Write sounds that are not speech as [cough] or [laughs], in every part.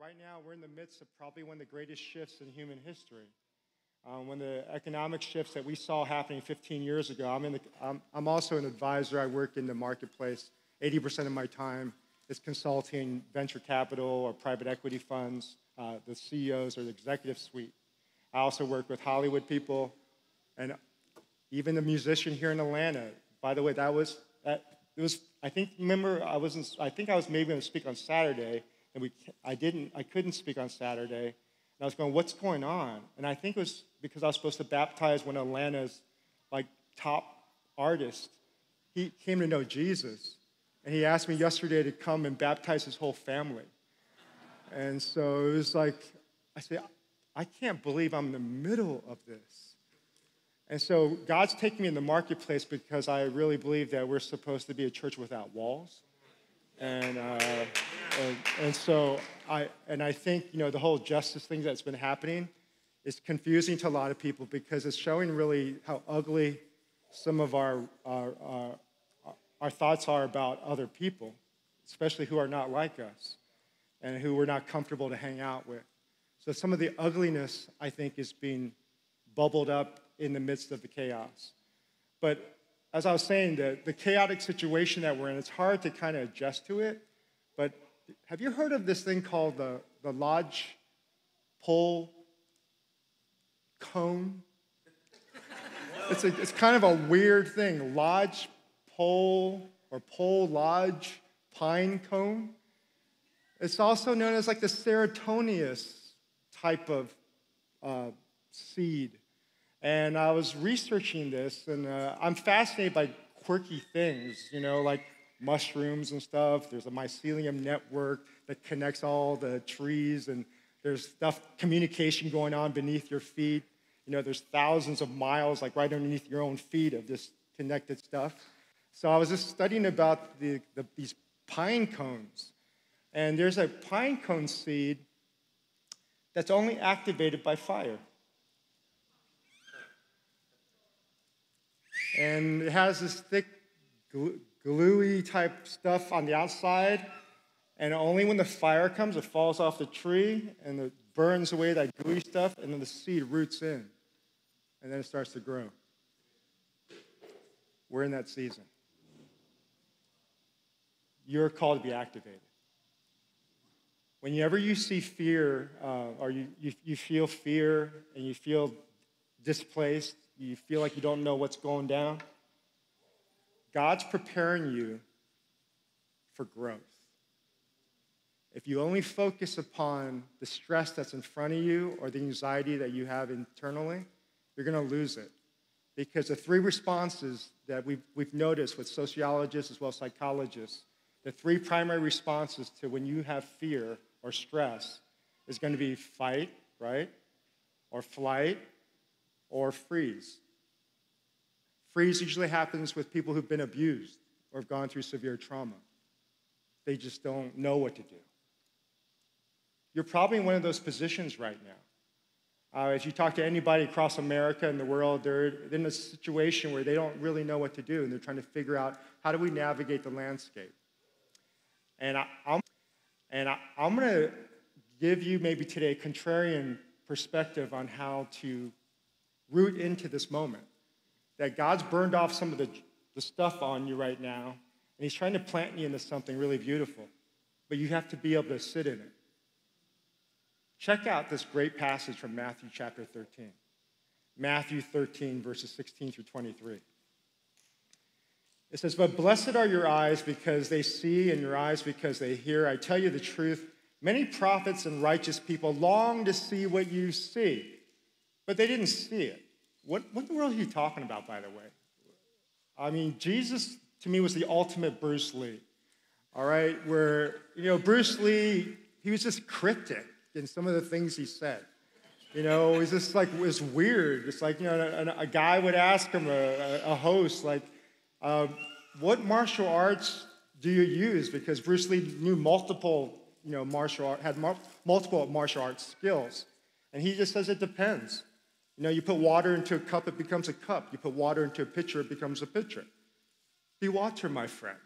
right now we're in the midst of probably one of the greatest shifts in human history. Um, when the economic shifts that we saw happening 15 years ago, I'm, in the, I'm, I'm also an advisor. I work in the marketplace. 80% of my time is consulting venture capital or private equity funds, uh, the CEOs or the executive suite. I also work with Hollywood people and even the musician here in Atlanta. By the way, that was, that, it was, I think, remember, I was in, I think I was maybe going to speak on Saturday, and we, I didn't, I couldn't speak on Saturday. And I was going, what's going on? And I think it was because I was supposed to baptize one of Atlanta's like top artists. He came to know Jesus. And he asked me yesterday to come and baptize his whole family. And so it was like, I said, I can't believe I'm in the middle of this. And so God's taking me in the marketplace because I really believe that we're supposed to be a church without walls. And, uh, and, and, so I, and I think, you know, the whole justice thing that's been happening is confusing to a lot of people because it's showing really how ugly some of our, our, our, our thoughts are about other people, especially who are not like us and who we're not comfortable to hang out with. So some of the ugliness, I think, is being bubbled up in the midst of the chaos. But as I was saying, the, the chaotic situation that we're in, it's hard to kind of adjust to it. But have you heard of this thing called the, the Lodge Pole Cone? It's, a, it's kind of a weird thing. Lodge Pole or Pole Lodge Pine Cone. It's also known as like the serotinous type of uh, seed. And I was researching this, and uh, I'm fascinated by quirky things, you know, like mushrooms and stuff. There's a mycelium network that connects all the trees, and there's stuff, communication going on beneath your feet. You know, there's thousands of miles, like right underneath your own feet, of this connected stuff. So I was just studying about the, the, these pine cones. And there's a pine cone seed that's only activated by fire. And it has this thick, gluey type stuff on the outside. And only when the fire comes, it falls off the tree and it burns away that gooey stuff, and then the seed roots in. And then it starts to grow. We're in that season. You're called to be activated. Whenever you see fear, uh, or you, you, you feel fear and you feel displaced, you feel like you don't know what's going down, God's preparing you for growth. If you only focus upon the stress that's in front of you or the anxiety that you have internally, you're going to lose it. Because the three responses that we've, we've noticed with sociologists as well as psychologists, the three primary responses to when you have fear or stress is going to be fight, right? Or flight, or freeze. Freeze usually happens with people who've been abused or have gone through severe trauma. They just don't know what to do. You're probably in one of those positions right now. Uh, as you talk to anybody across America and the world, they're in a situation where they don't really know what to do and they're trying to figure out how do we navigate the landscape. And, I, am and I, I'm going to give you maybe today a contrarian perspective on how to root into this moment. That God's burned off some of the, the stuff on you right now, and He's trying to plant you into something really beautiful. But you have to be able to sit in it. Check out this great passage from Matthew chapter 13. Matthew 13, verses 16 through 23. It says, But blessed are your eyes because they see, and your eyes because they hear. I tell you the truth, many prophets and righteous people long to see what you see but they didn't see it. What, what in the world are you talking about, by the way? I mean, Jesus to me was the ultimate Bruce Lee. All right, where, you know, Bruce Lee, he was just cryptic in some of the things he said. You know, it was just like, it was weird. It's like, you know, a, a guy would ask him, a, a host, like, uh, what martial arts do you use? Because Bruce Lee knew multiple, you know, martial art, had multiple martial arts skills. And he just says it depends. You know, you put water into a cup, it becomes a cup. You put water into a pitcher, it becomes a pitcher. Be water, my friend.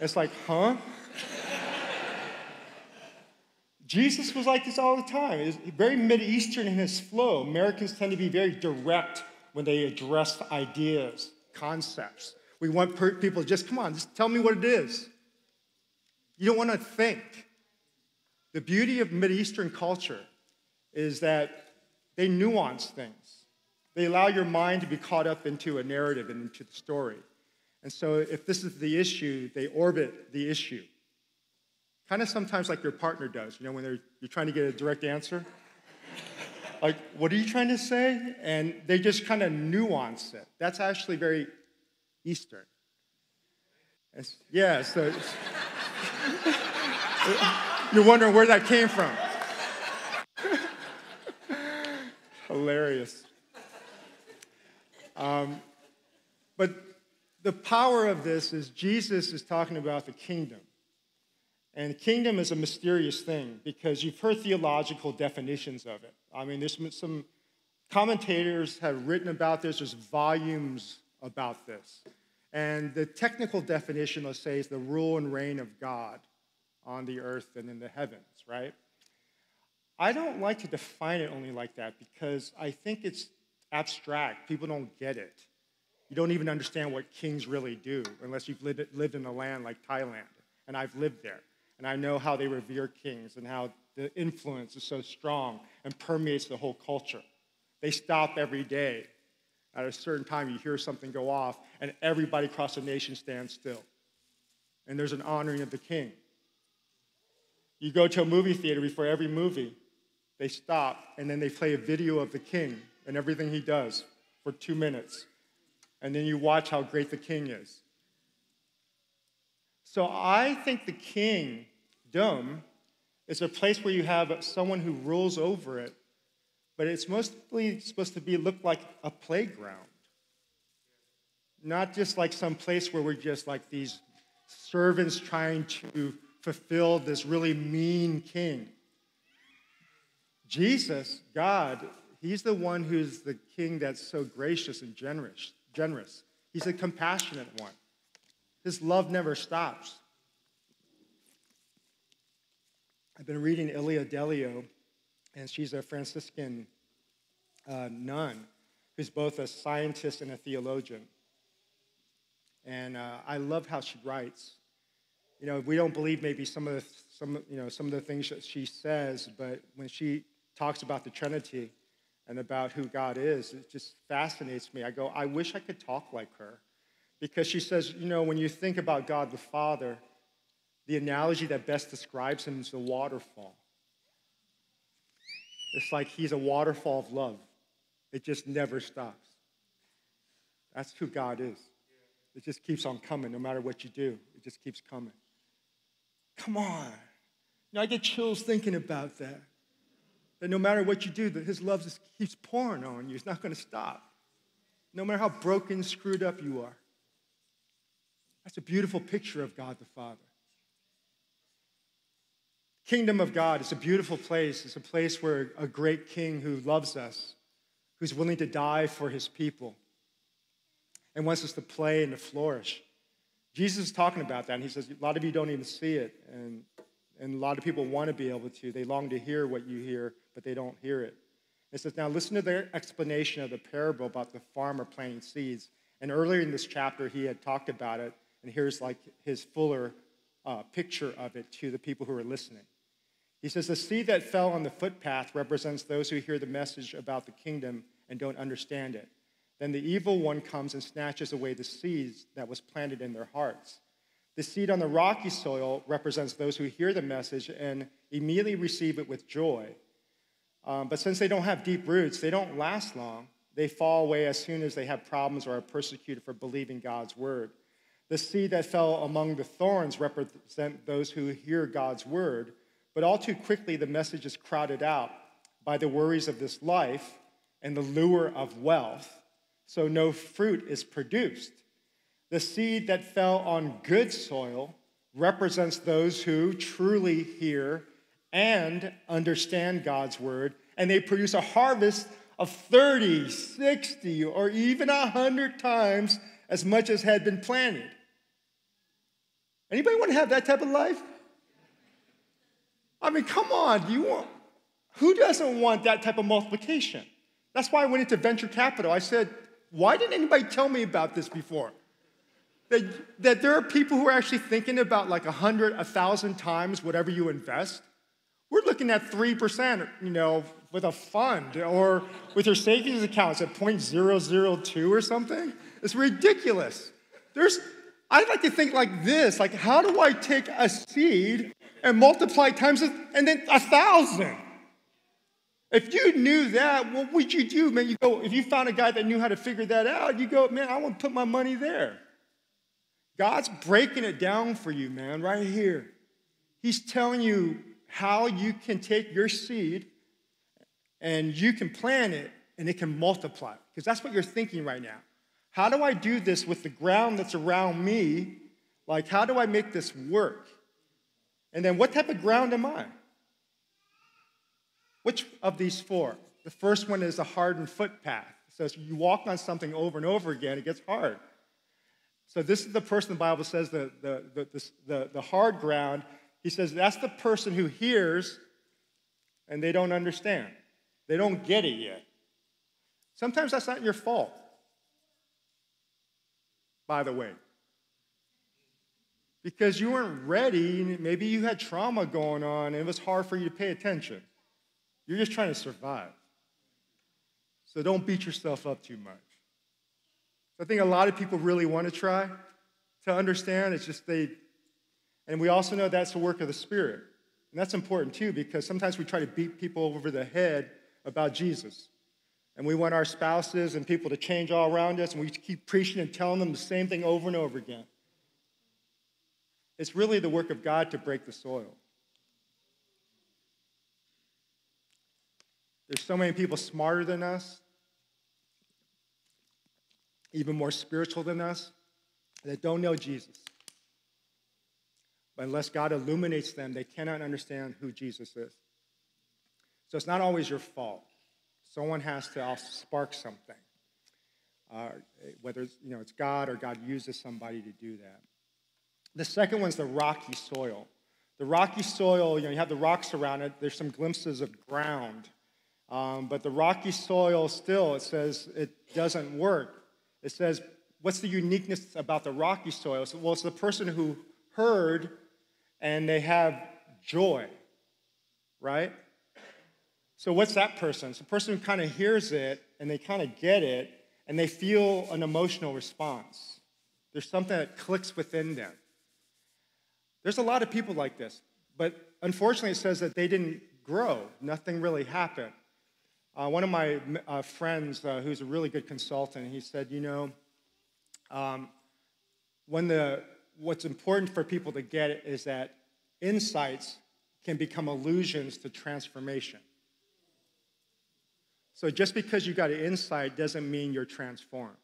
It's like, huh? [laughs] Jesus was like this all the time. It's very Mideastern in his flow. Americans tend to be very direct when they address ideas, concepts. We want people to just, come on, just tell me what it is. You don't want to think. The beauty of mid eastern culture is that they nuance things. They allow your mind to be caught up into a narrative and into the story. And so, if this is the issue, they orbit the issue. Kind of sometimes like your partner does, you know, when you're trying to get a direct answer. [laughs] like, what are you trying to say? And they just kind of nuance it. That's actually very Eastern. It's, yeah, so [laughs] you're wondering where that came from. Hilarious. Um, but the power of this is Jesus is talking about the kingdom. And kingdom is a mysterious thing because you've heard theological definitions of it. I mean, there's some commentators have written about this, there's volumes about this. And the technical definition, let's say, is the rule and reign of God on the earth and in the heavens, right? I don't like to define it only like that because I think it's abstract. People don't get it. You don't even understand what kings really do unless you've lived, in a land like Thailand. And I've lived there and I know how they revere kings and how the influence is so strong and permeates the whole culture. They stop every day. At a certain time, you hear something go off, and everybody across the nation stands still. And there's an honoring of the king. You go to a movie theater before every movie, they stop, and then they play a video of the king and everything he does for two minutes. And then you watch how great the king is. So I think the kingdom is a place where you have someone who rules over it, but it's mostly supposed to be look like a playground. Not just like some place where we're just like these servants trying to fulfill this really mean king. Jesus, God, he's the one who's the king that's so gracious and generous. generous. He's a compassionate one. His love never stops. I've been reading Ilia Delio, and she's a Franciscan uh, nun who's both a scientist and a theologian. And uh, I love how she writes. You know, we don't believe maybe some of the, some, you know, some of the things that she says, but when she talks about the Trinity and about who God is, it just fascinates me. I go, I wish I could talk like her because she says, you know, when you think about God the Father, the analogy that best describes him is the waterfall. It's like he's a waterfall of love, it just never stops. That's who God is. It just keeps on coming no matter what you do, it just keeps coming. Come on. You know, I get chills thinking about that. That no matter what you do, that his love just keeps pouring on you. It's not going to stop. No matter how broken, screwed up you are. That's a beautiful picture of God the Father. Kingdom of God is a beautiful place. It's a place where a great king who loves us, who's willing to die for his people, and wants us to play and to flourish. Jesus is talking about that, and he says, A lot of you don't even see it, and, and a lot of people want to be able to. They long to hear what you hear, but they don't hear it. It says, Now listen to their explanation of the parable about the farmer planting seeds. And earlier in this chapter, he had talked about it and here's like his fuller uh, picture of it to the people who are listening. He says, The seed that fell on the footpath represents those who hear the message about the kingdom and don't understand it. Then the evil one comes and snatches away the seeds that was planted in their hearts. The seed on the rocky soil represents those who hear the message and immediately receive it with joy. Um, but since they don't have deep roots, they don't last long. They fall away as soon as they have problems or are persecuted for believing God's word. The seed that fell among the thorns represent those who hear God's word, but all too quickly the message is crowded out by the worries of this life and the lure of wealth, so no fruit is produced. The seed that fell on good soil represents those who truly hear and understand God's word, and they produce a harvest of 30, 60, or even 100 times as much as had been planted. Anybody want to have that type of life? I mean, come on, you want, who doesn't want that type of multiplication? That's why I went into venture capital. I said, why didn't anybody tell me about this before? That, that there are people who are actually thinking about like a hundred, a thousand times whatever you invest. We're looking at 3%, you know, with a fund or with your savings accounts at 0.002 or something. It's ridiculous. There's, I like to think like this, like how do I take a seed and multiply times and then a thousand? If you knew that, what would you do, man? You go, if you found a guy that knew how to figure that out, you go, man, I want to put my money there. God's breaking it down for you, man, right here. He's telling you how you can take your seed and you can plant it and it can multiply. Because that's what you're thinking right now. How do I do this with the ground that's around me? Like, how do I make this work? And then, what type of ground am I? Which of these four? The first one is a hardened footpath. So you walk on something over and over again, it gets hard. So this is the person the Bible says the, the, the, the, the hard ground. He says that's the person who hears and they don't understand. They don't get it yet. Sometimes that's not your fault, by the way. Because you weren't ready, maybe you had trauma going on, and it was hard for you to pay attention. You're just trying to survive. So don't beat yourself up too much. I think a lot of people really want to try to understand. It's just they, and we also know that's the work of the Spirit. And that's important too, because sometimes we try to beat people over the head about Jesus. And we want our spouses and people to change all around us, and we keep preaching and telling them the same thing over and over again. It's really the work of God to break the soil. There's so many people smarter than us, even more spiritual than us, that don't know Jesus. But unless God illuminates them, they cannot understand who Jesus is. So it's not always your fault. Someone has to spark something. Uh, whether it's, you know, it's God or God uses somebody to do that. The second one's the rocky soil. The rocky soil, you know, you have the rocks around it. There's some glimpses of ground. Um, but the rocky soil still, it says it doesn't work. It says, what's the uniqueness about the rocky soil? So, well, it's the person who heard and they have joy, right? So, what's that person? It's a person who kind of hears it and they kind of get it and they feel an emotional response. There's something that clicks within them. There's a lot of people like this, but unfortunately, it says that they didn't grow, nothing really happened. Uh, one of my uh, friends, uh, who's a really good consultant, he said, you know, um, when the, what's important for people to get is that insights can become illusions to transformation. So just because you got an insight doesn't mean you're transformed.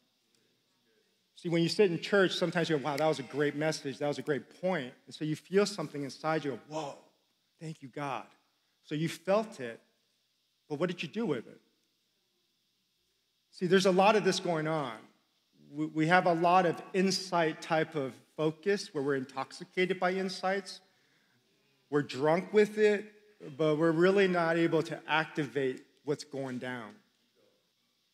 See, when you sit in church, sometimes you go, wow, that was a great message. That was a great point. And so you feel something inside you, whoa, thank you, God. So you felt it, but what did you do with it? See, there's a lot of this going on. We have a lot of insight type of focus where we're intoxicated by insights. We're drunk with it, but we're really not able to activate what's going down.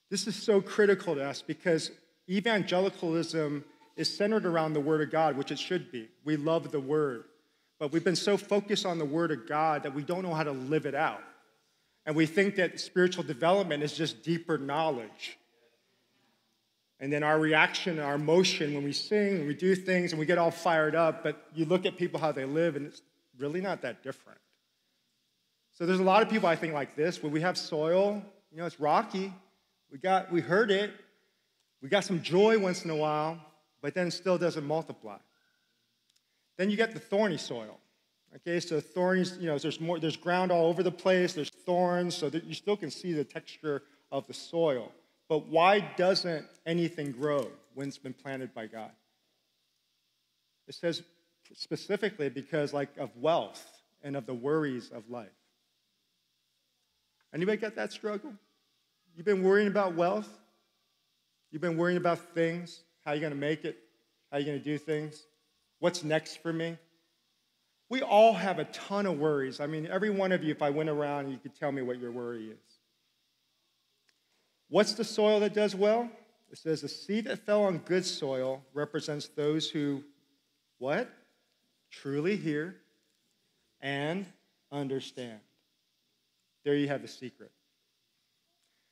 This is so critical to us because evangelicalism is centered around the Word of God, which it should be. We love the Word. But we've been so focused on the Word of God that we don't know how to live it out. And we think that spiritual development is just deeper knowledge. And then our reaction, our emotion when we sing, when we do things, and we get all fired up, but you look at people how they live, and it's really not that different. So there's a lot of people I think like this, where we have soil, you know, it's rocky. We got we heard it. We got some joy once in a while, but then still doesn't multiply. Then you get the thorny soil. Okay, so thorns, you know, there's more, there's ground all over the place, there's thorns, so that you still can see the texture of the soil. But why doesn't anything grow when it's been planted by God? It says specifically because like of wealth and of the worries of life. Anybody got that struggle? You've been worrying about wealth? You've been worrying about things, how you're to make it, how you're to do things, what's next for me? We all have a ton of worries. I mean, every one of you, if I went around, you could tell me what your worry is. What's the soil that does well? It says the seed that fell on good soil represents those who, what? Truly hear and understand. There you have the secret.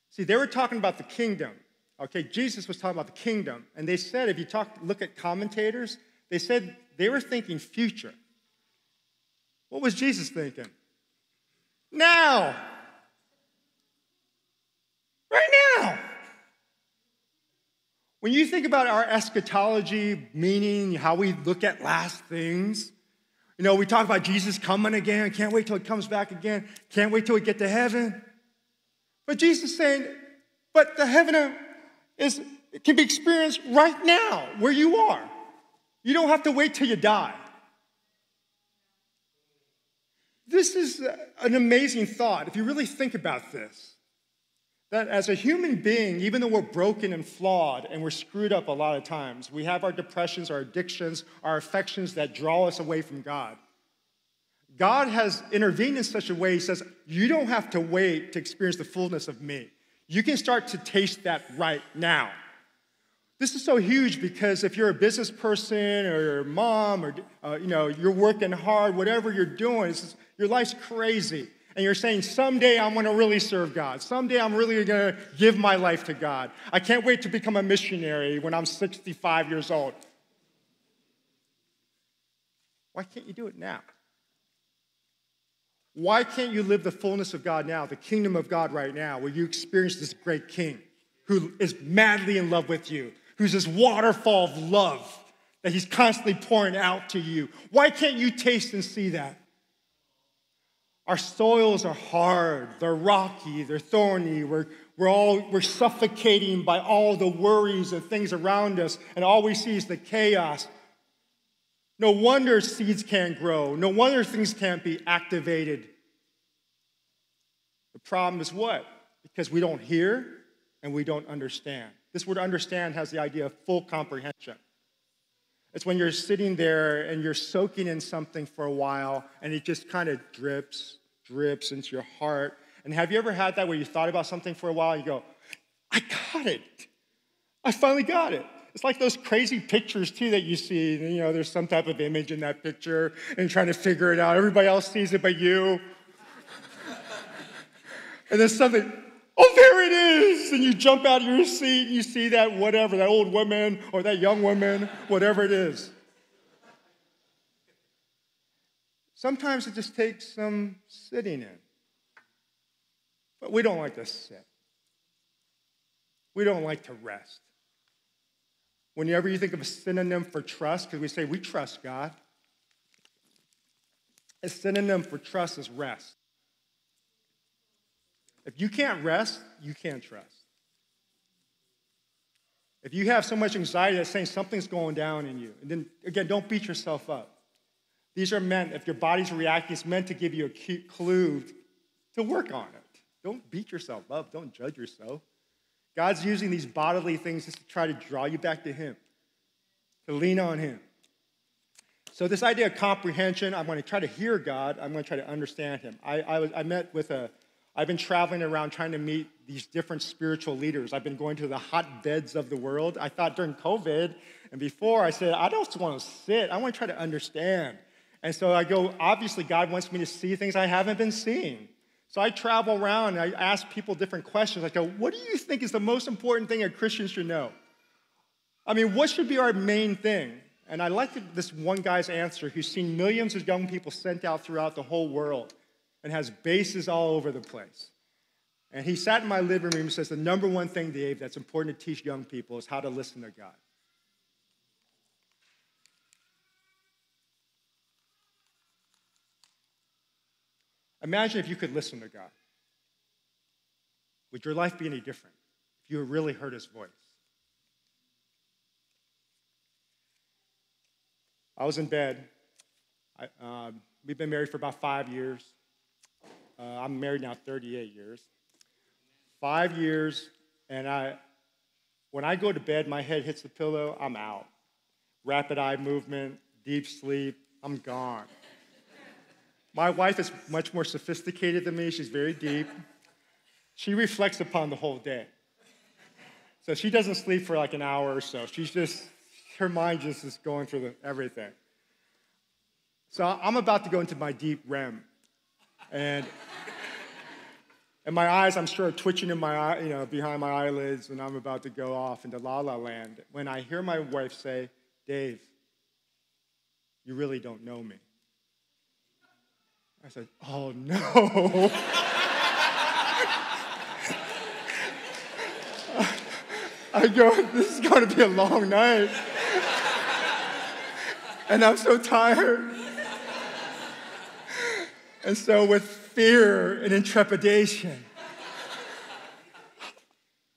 See, they were talking about the kingdom. Okay, Jesus was talking about the kingdom. And they said, if you talk, look at commentators, they said they were thinking future. What was Jesus thinking? Now. Right now. When you think about our eschatology, meaning how we look at last things, you know, we talk about Jesus coming again. Can't wait till he comes back again. Can't wait till we get to heaven. But Jesus saying, but the heaven is can be experienced right now where you are. You don't have to wait till you die. This is an amazing thought if you really think about this. That as a human being, even though we're broken and flawed and we're screwed up a lot of times, we have our depressions, our addictions, our affections that draw us away from God. God has intervened in such a way, He says, You don't have to wait to experience the fullness of me. You can start to taste that right now. This is so huge because if you're a business person or you're a mom or uh, you know, you're working hard, whatever you're doing, your life's crazy and you're saying, someday I'm going to really serve God. Someday I'm really going to give my life to God. I can't wait to become a missionary when I'm 65 years old. Why can't you do it now? Why can't you live the fullness of God now, the kingdom of God right now, where you experience this great king who is madly in love with you, who's this waterfall of love that he's constantly pouring out to you? Why can't you taste and see that? Our soils are hard, they're rocky, they're thorny, we're, we're all we're suffocating by all the worries and things around us, and all we see is the chaos. No wonder seeds can't grow, no wonder things can't be activated. The problem is what? Because we don't hear and we don't understand. This word understand has the idea of full comprehension. It's when you're sitting there and you're soaking in something for a while and it just kind of drips drips into your heart. And have you ever had that where you thought about something for a while and you go, I got it. I finally got it. It's like those crazy pictures too that you see. You know, there's some type of image in that picture and trying to figure it out. Everybody else sees it but you. [laughs] and there's something, oh, there it is. And you jump out of your seat you see that whatever, that old woman or that young woman, whatever it is. Sometimes it just takes some sitting in. But we don't like to sit. We don't like to rest. Whenever you think of a synonym for trust, because we say we trust God, a synonym for trust is rest. If you can't rest, you can't trust. If you have so much anxiety that's saying something's going down in you, and then again, don't beat yourself up. These are meant, if your body's reacting, it's meant to give you a clue to work on it. Don't beat yourself up. Don't judge yourself. God's using these bodily things just to try to draw you back to Him, to lean on Him. So, this idea of comprehension, I'm going to try to hear God, I'm going to try to understand Him. I, I, was, I met with a, I've been traveling around trying to meet these different spiritual leaders. I've been going to the hotbeds of the world. I thought during COVID and before, I said, I don't want to sit, I want to try to understand. And so I go, obviously, God wants me to see things I haven't been seeing. So I travel around and I ask people different questions. I go, what do you think is the most important thing a Christian should know? I mean, what should be our main thing? And I like this one guy's answer who's seen millions of young people sent out throughout the whole world and has bases all over the place. And he sat in my living room and says, The number one thing, Dave, that's important to teach young people is how to listen to God. Imagine if you could listen to God. Would your life be any different if you really heard his voice? I was in bed. I, uh, we've been married for about five years. Uh, I'm married now 38 years. Five years, and I, when I go to bed, my head hits the pillow, I'm out. Rapid eye movement, deep sleep, I'm gone. My wife is much more sophisticated than me, she's very deep. She reflects upon the whole day. So she doesn't sleep for like an hour or so. She's just, her mind just is going through the, everything. So I'm about to go into my deep REM. And, and my eyes, I'm sure, are twitching in my eye, you know, behind my eyelids, and I'm about to go off into la la land. When I hear my wife say, Dave, you really don't know me. I said, Oh no. [laughs] I go, this is going to be a long night. and I'm so tired. And so, with fear and intrepidation,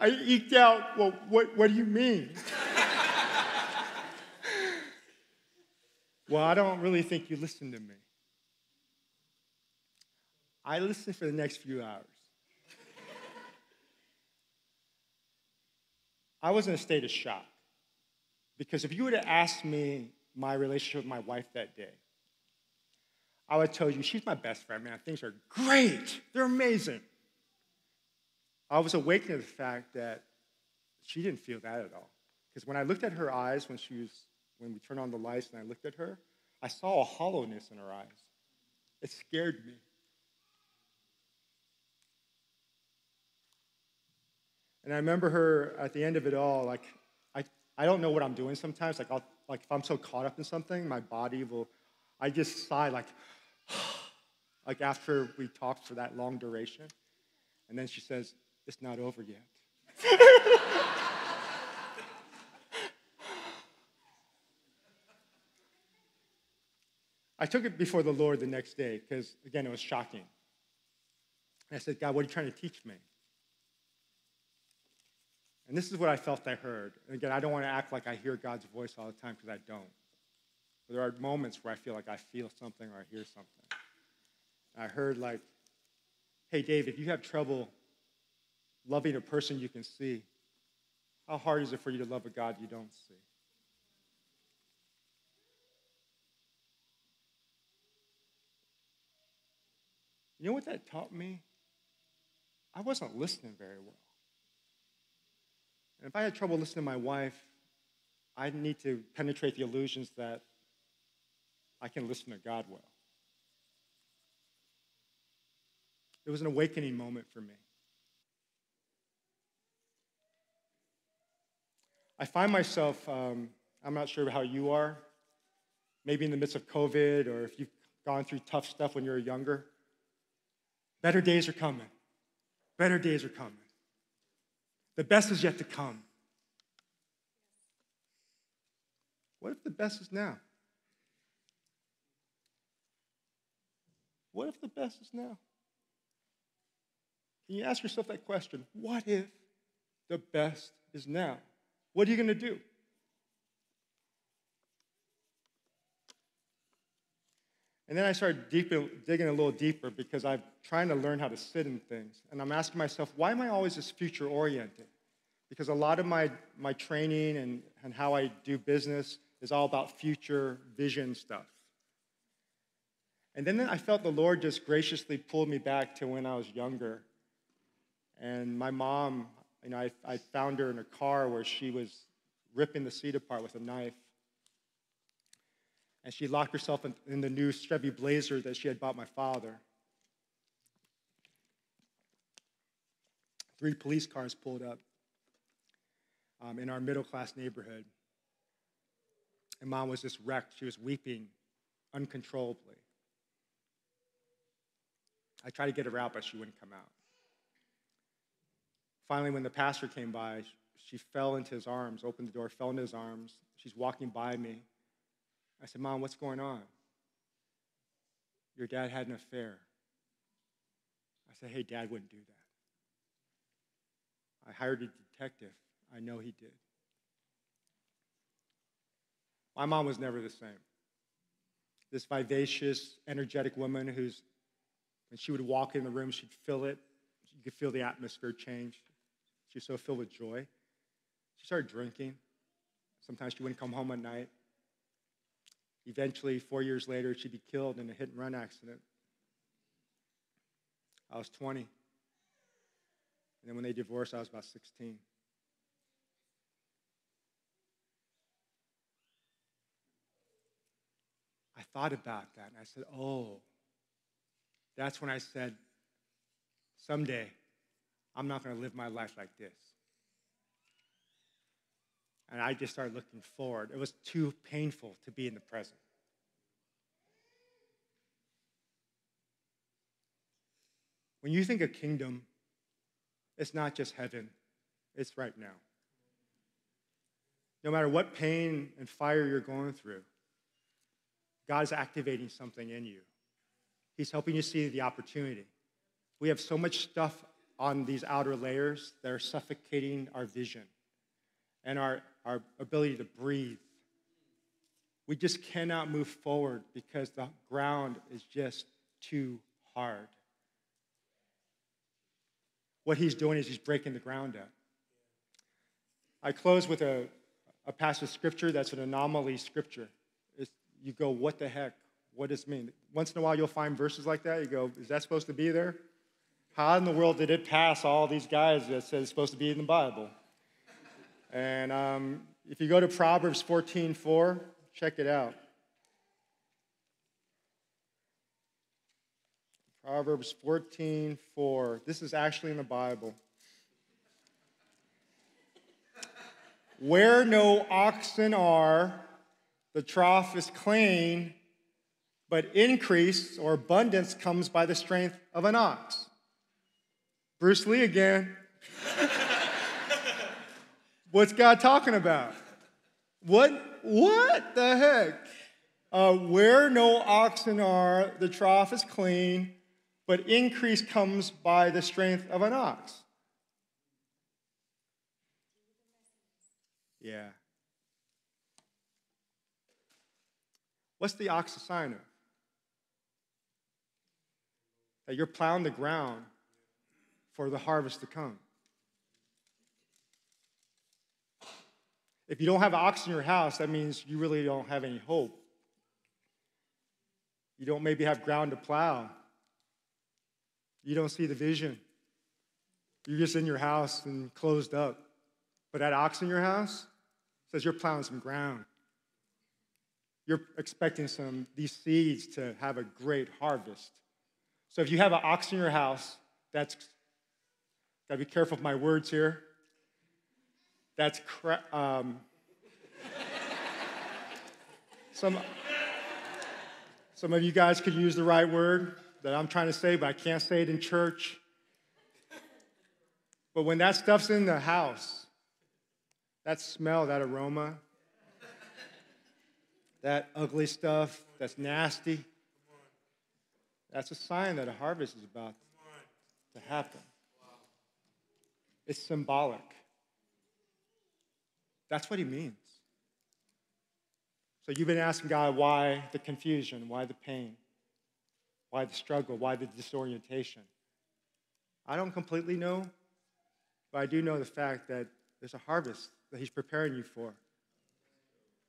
I eked out, Well, what, what do you mean? well, I don't really think you listened to me. I listened for the next few hours. I was in a state of shock. Because if you would have asked me my relationship with my wife that day, I would tell you she's my best friend, man. Things are great, they're amazing. I was awakened to the fact that she didn't feel that at all. Because when I looked at her eyes when she was, when we turned on the lights and I looked at her, I saw a hollowness in her eyes. It scared me. And I remember her at the end of it all, like, I, I don't know what I'm doing sometimes. Like, I'll, like, if I'm so caught up in something, my body will, I just sigh, like, [sighs] like after we talked for that long duration. And then she says, It's not over yet. [laughs] I took it before the Lord the next day because, again, it was shocking. And I said, God, what are you trying to teach me? And this is what I felt I heard. And again, I don't want to act like I hear God's voice all the time because I don't. There are moments where I feel like I feel something or I hear something. I heard, like, hey, Dave, if you have trouble loving a person you can see, how hard is it for you to love a God you don't see? You know what that taught me? I wasn't listening very well. And if I had trouble listening to my wife, I'd need to penetrate the illusions that I can listen to God well. It was an awakening moment for me. I find myself, um, I'm not sure how you are, maybe in the midst of COVID or if you've gone through tough stuff when you were younger. Better days are coming. Better days are coming. The best is yet to come. What if the best is now? What if the best is now? Can you ask yourself that question? What if the best is now? What are you going to do? And then I started deep, digging a little deeper because I'm trying to learn how to sit in things. And I'm asking myself, why am I always this future oriented? Because a lot of my, my training and, and how I do business is all about future vision stuff. And then I felt the Lord just graciously pulled me back to when I was younger. And my mom, you know, I, I found her in a car where she was ripping the seat apart with a knife and she locked herself in, in the new Chevy Blazer that she had bought my father. Three police cars pulled up um, in our middle class neighborhood. And mom was just wrecked. She was weeping uncontrollably. I tried to get her out, but she wouldn't come out. Finally, when the pastor came by, she fell into his arms, opened the door, fell into his arms. She's walking by me. I said, Mom, what's going on? Your dad had an affair. I said, Hey, dad wouldn't do that. I hired a detective. I know he did. My mom was never the same. This vivacious, energetic woman who's, when she would walk in the room, she'd feel it. You could feel the atmosphere change. She was so filled with joy. She started drinking. Sometimes she wouldn't come home at night. Eventually, four years later, she'd be killed in a hit and run accident I was 20. And then when they divorced, I was about 16. I thought about that and I said, oh, that's when I said, someday I'm not going to live my life like this. And I just started looking forward. It was too painful to be in the present. When you think of kingdom, it's not just heaven, it's right now. No matter what pain and fire you're going through, God's activating something in you. He's helping you see the opportunity. We have so much stuff on these outer layers that are suffocating our vision and our, our ability to breathe. We just cannot move forward because the ground is just too hard. What he's doing is he's breaking the ground up. I close with a, a passage of scripture that's an anomaly scripture. It's, you go, what the heck? What does it mean? Once in a while, you'll find verses like that. You go, is that supposed to be there? How in the world did it pass all these guys that said it's supposed to be in the Bible? And um, if you go to Proverbs 14 4, check it out. Proverbs 14 4. This is actually in the Bible. Where no oxen are, the trough is clean, but increase or abundance comes by the strength of an ox. Bruce Lee again. [laughs] What's God talking about? What, what the heck? Uh, where no oxen are, the trough is clean, but increase comes by the strength of an ox. Yeah. What's the ox a sign of? That you're plowing the ground for the harvest to come. If you don't have ox in your house, that means you really don't have any hope. You don't maybe have ground to plow. You don't see the vision. You're just in your house and closed up. But that ox in your house says you're plowing some ground. You're expecting some these seeds to have a great harvest. So if you have an ox in your house, that's gotta be careful of my words here. That's cra- um, some, some of you guys could use the right word that I'm trying to say, but I can't say it in church. But when that stuff's in the house, that smell, that aroma, that ugly stuff that's nasty, that's a sign that a harvest is about to happen. It's symbolic. That's what he means. So you've been asking God why the confusion, why the pain, why the struggle, why the disorientation. I don't completely know, but I do know the fact that there's a harvest that he's preparing you for.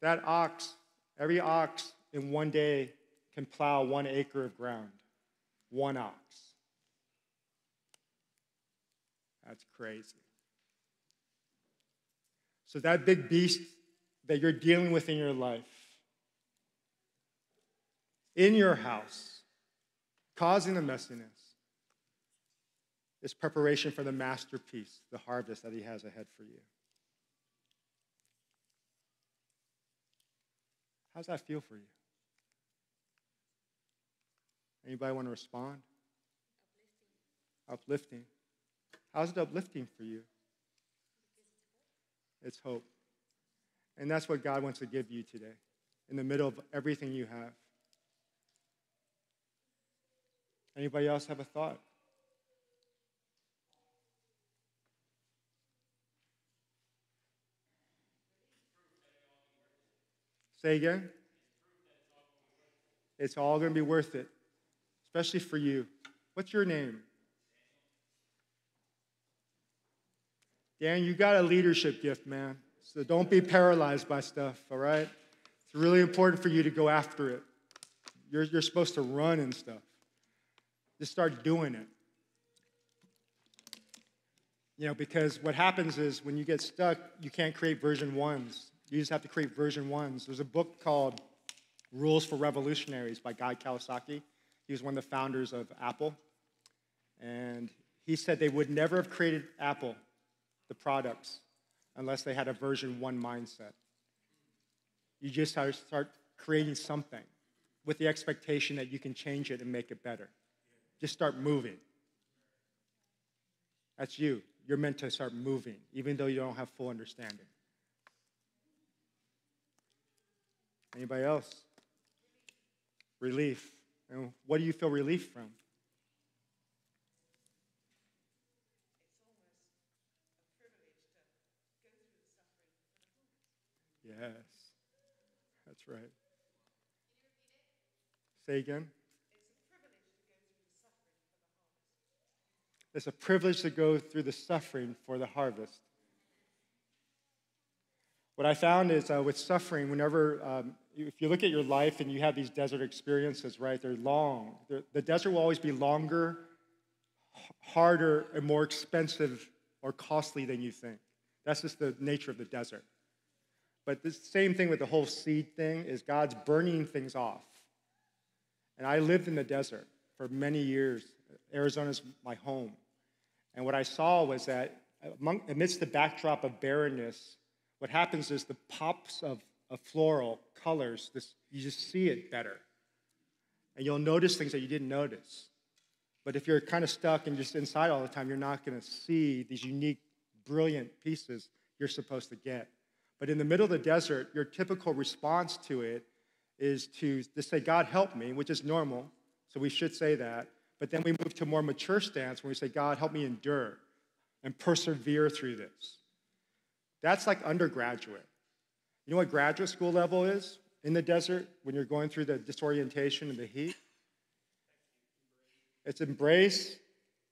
That ox, every ox in one day can plow one acre of ground. One ox. That's crazy. So, that big beast that you're dealing with in your life, in your house, causing the messiness, is preparation for the masterpiece, the harvest that He has ahead for you. How's that feel for you? Anybody want to respond? Uplifting. uplifting. How's it uplifting for you? It's hope. And that's what God wants to give you today, in the middle of everything you have. Anybody else have a thought? Say again? It's all going to be worth it, especially for you. What's your name? Dan, you got a leadership gift, man. So don't be paralyzed by stuff, all right? It's really important for you to go after it. You're, you're supposed to run and stuff. Just start doing it. You know, because what happens is when you get stuck, you can't create version ones. You just have to create version ones. There's a book called Rules for Revolutionaries by Guy Kawasaki. He was one of the founders of Apple. And he said they would never have created Apple, the products, unless they had a version one mindset. You just have to start creating something with the expectation that you can change it and make it better. Just start moving. That's you. You're meant to start moving, even though you don't have full understanding. Anybody else? Relief. And what do you feel relief from? Yes, that's right. Say again. It's a privilege to go through the suffering for the harvest. What I found is uh, with suffering, whenever, um, if you look at your life and you have these desert experiences, right, they're long. They're, the desert will always be longer, harder, and more expensive or costly than you think. That's just the nature of the desert. But the same thing with the whole seed thing is God's burning things off. And I lived in the desert for many years. Arizona's my home. And what I saw was that among, amidst the backdrop of barrenness, what happens is the pops of, of floral colors, this, you just see it better. And you'll notice things that you didn't notice. But if you're kind of stuck and just inside all the time, you're not going to see these unique, brilliant pieces you're supposed to get. But in the middle of the desert, your typical response to it is to, to say, God, help me, which is normal. So we should say that. But then we move to a more mature stance when we say, God, help me endure and persevere through this. That's like undergraduate. You know what graduate school level is in the desert when you're going through the disorientation and the heat? It's embrace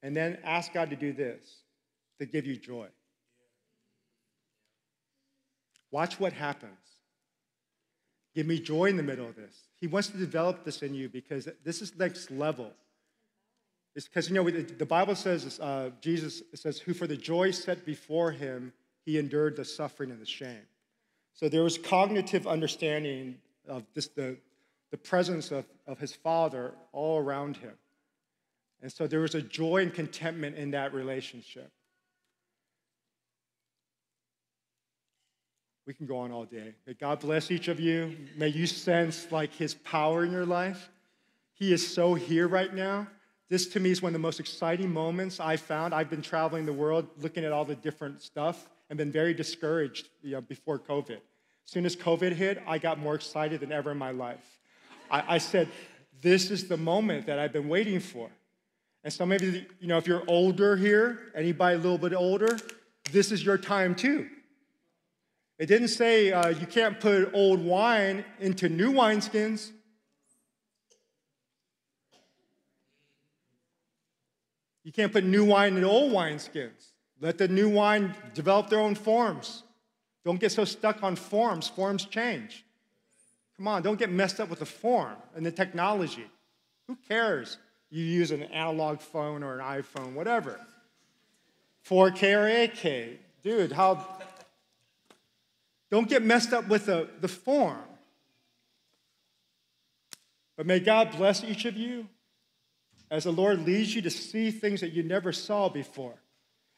and then ask God to do this to give you joy. Watch what happens. Give me joy in the middle of this. He wants to develop this in you because this is next level. It's because, you know, the Bible says, uh, Jesus says, who for the joy set before him, he endured the suffering and the shame. So there was cognitive understanding of this, the, the presence of, of his father all around him. And so there was a joy and contentment in that relationship. We can go on all day. May God bless each of you. May you sense like his power in your life. He is so here right now. This to me is one of the most exciting moments I found. I've been traveling the world looking at all the different stuff and been very discouraged you know, before COVID. As soon as COVID hit, I got more excited than ever in my life. I, I said, This is the moment that I've been waiting for. And some of you, you know, if you're older here, anybody a little bit older, this is your time too. It didn't say uh, you can't put old wine into new wineskins. You can't put new wine in old wineskins. Let the new wine develop their own forms. Don't get so stuck on forms. Forms change. Come on, don't get messed up with the form and the technology. Who cares? You use an analog phone or an iPhone, whatever. 4K or 8K. Dude, how don't get messed up with the, the form. But may God bless each of you as the Lord leads you to see things that you never saw before.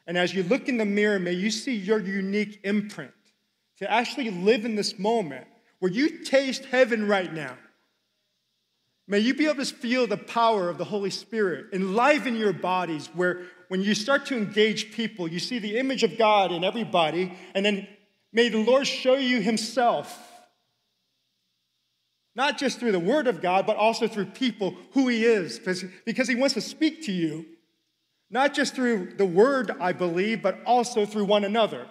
And as you look in the mirror, may you see your unique imprint to actually live in this moment where you taste heaven right now. May you be able to feel the power of the Holy Spirit enliven your bodies, where when you start to engage people, you see the image of God in everybody, and then May the Lord show you Himself, not just through the Word of God, but also through people who He is, because He wants to speak to you, not just through the Word, I believe, but also through one another.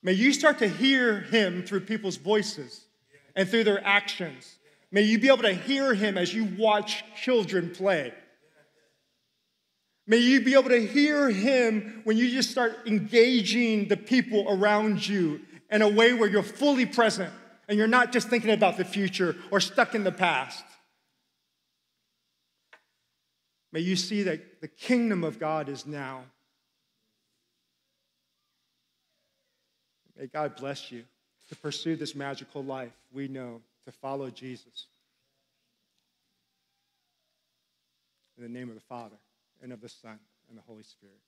May you start to hear Him through people's voices and through their actions. May you be able to hear Him as you watch children play. May you be able to hear him when you just start engaging the people around you in a way where you're fully present and you're not just thinking about the future or stuck in the past. May you see that the kingdom of God is now. May God bless you to pursue this magical life we know, to follow Jesus. In the name of the Father, and of the Son, and the Holy Spirit.